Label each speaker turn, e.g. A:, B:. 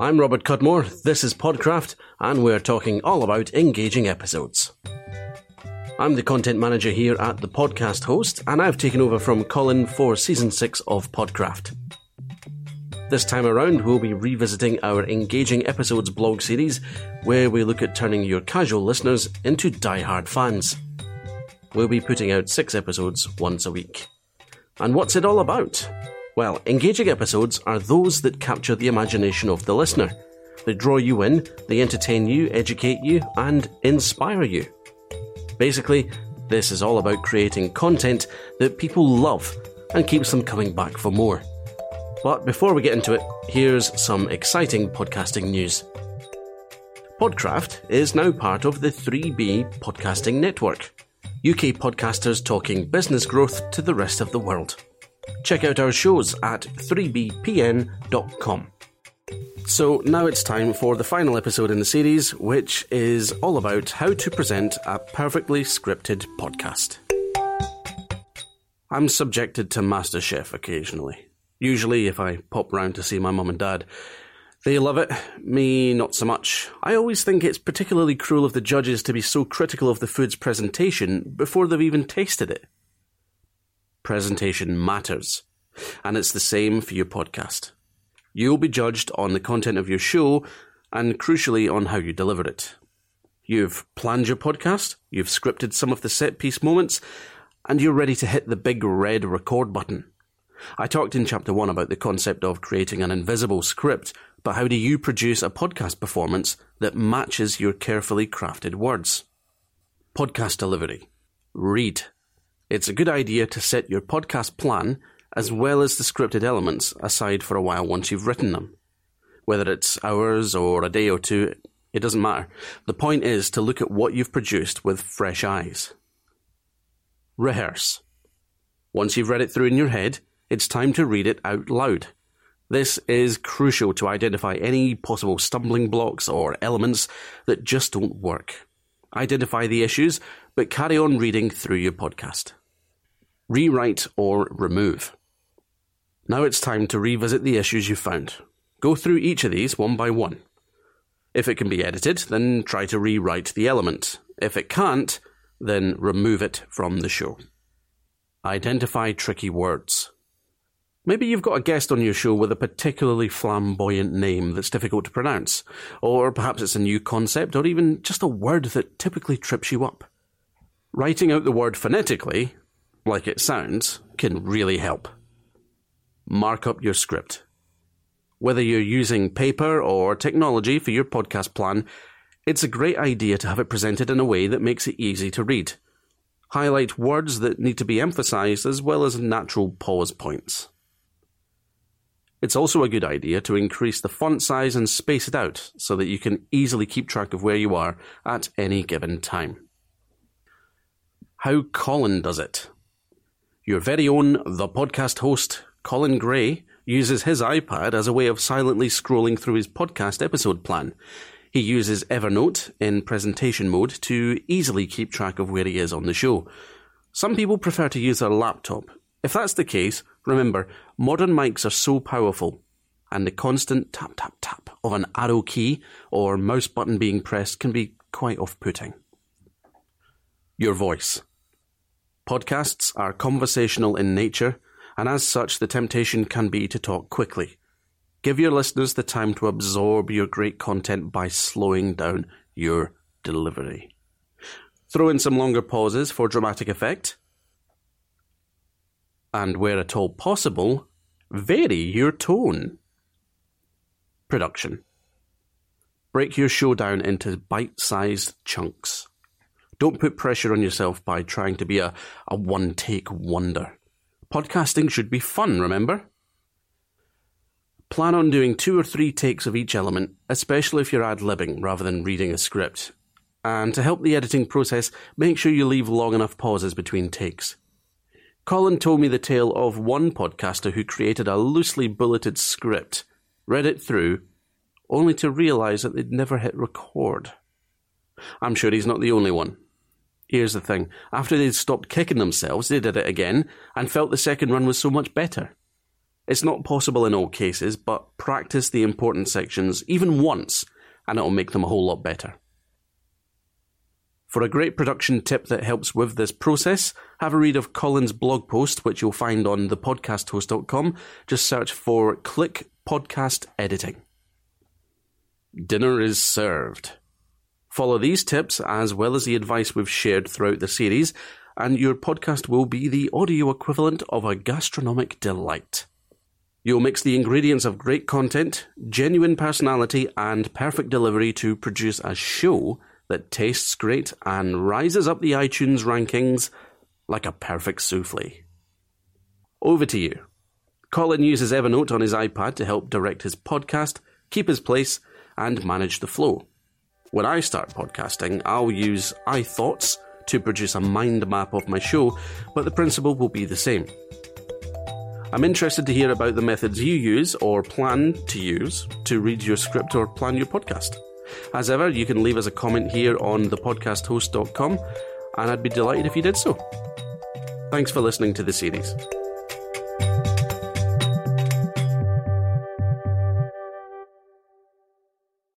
A: I'm Robert Cudmore, this is Podcraft, and we're talking all about engaging episodes. I'm the content manager here at the podcast host, and I've taken over from Colin for season 6 of Podcraft. This time around, we'll be revisiting our Engaging Episodes blog series, where we look at turning your casual listeners into die-hard fans. We'll be putting out six episodes once a week. And what's it all about? Well, engaging episodes are those that capture the imagination of the listener. They draw you in, they entertain you, educate you, and inspire you. Basically, this is all about creating content that people love and keeps them coming back for more. But before we get into it, here's some exciting podcasting news. Podcraft is now part of the 3B Podcasting Network, UK podcasters talking business growth to the rest of the world. Check out our shows at 3bpn.com. So now it's time for the final episode in the series, which is all about how to present a perfectly scripted podcast. I'm subjected to MasterChef occasionally. Usually, if I pop round to see my mum and dad, they love it, me not so much. I always think it's particularly cruel of the judges to be so critical of the food's presentation before they've even tasted it. Presentation matters, and it's the same for your podcast. You'll be judged on the content of your show and crucially on how you deliver it. You've planned your podcast, you've scripted some of the set piece moments, and you're ready to hit the big red record button. I talked in chapter one about the concept of creating an invisible script, but how do you produce a podcast performance that matches your carefully crafted words? Podcast delivery. Read. It's a good idea to set your podcast plan as well as the scripted elements aside for a while once you've written them. Whether it's hours or a day or two, it doesn't matter. The point is to look at what you've produced with fresh eyes. Rehearse. Once you've read it through in your head, it's time to read it out loud. This is crucial to identify any possible stumbling blocks or elements that just don't work. Identify the issues, but carry on reading through your podcast. Rewrite or remove. Now it's time to revisit the issues you found. Go through each of these one by one. If it can be edited, then try to rewrite the element. If it can't, then remove it from the show. Identify tricky words. Maybe you've got a guest on your show with a particularly flamboyant name that's difficult to pronounce, or perhaps it's a new concept, or even just a word that typically trips you up. Writing out the word phonetically, like it sounds, can really help. Mark up your script. Whether you're using paper or technology for your podcast plan, it's a great idea to have it presented in a way that makes it easy to read. Highlight words that need to be emphasized as well as natural pause points. It's also a good idea to increase the font size and space it out so that you can easily keep track of where you are at any given time. How Colin does it. Your very own The Podcast host, Colin Gray, uses his iPad as a way of silently scrolling through his podcast episode plan. He uses Evernote in presentation mode to easily keep track of where he is on the show. Some people prefer to use their laptop. If that's the case, remember, modern mics are so powerful, and the constant tap tap tap of an arrow key or mouse button being pressed can be quite off putting. Your voice. Podcasts are conversational in nature, and as such, the temptation can be to talk quickly. Give your listeners the time to absorb your great content by slowing down your delivery. Throw in some longer pauses for dramatic effect. And where at all possible, vary your tone. Production. Break your show down into bite sized chunks. Don't put pressure on yourself by trying to be a, a one take wonder. Podcasting should be fun, remember? Plan on doing two or three takes of each element, especially if you're ad libbing rather than reading a script. And to help the editing process, make sure you leave long enough pauses between takes. Colin told me the tale of one podcaster who created a loosely bulleted script, read it through, only to realise that they'd never hit record. I'm sure he's not the only one. Here's the thing after they'd stopped kicking themselves, they did it again and felt the second run was so much better. It's not possible in all cases, but practice the important sections even once, and it'll make them a whole lot better. For a great production tip that helps with this process, have a read of Colin's blog post, which you'll find on thepodcasthost.com. Just search for Click Podcast Editing. Dinner is served. Follow these tips as well as the advice we've shared throughout the series, and your podcast will be the audio equivalent of a gastronomic delight. You'll mix the ingredients of great content, genuine personality, and perfect delivery to produce a show that tastes great and rises up the iTunes rankings like a perfect souffle. Over to you. Colin uses Evernote on his iPad to help direct his podcast, keep his place, and manage the flow. When I start podcasting, I'll use iThoughts to produce a mind map of my show, but the principle will be the same. I'm interested to hear about the methods you use or plan to use to read your script or plan your podcast. As ever, you can leave us a comment here on thepodcasthost.com, and I'd be delighted if you did so. Thanks for listening to the series.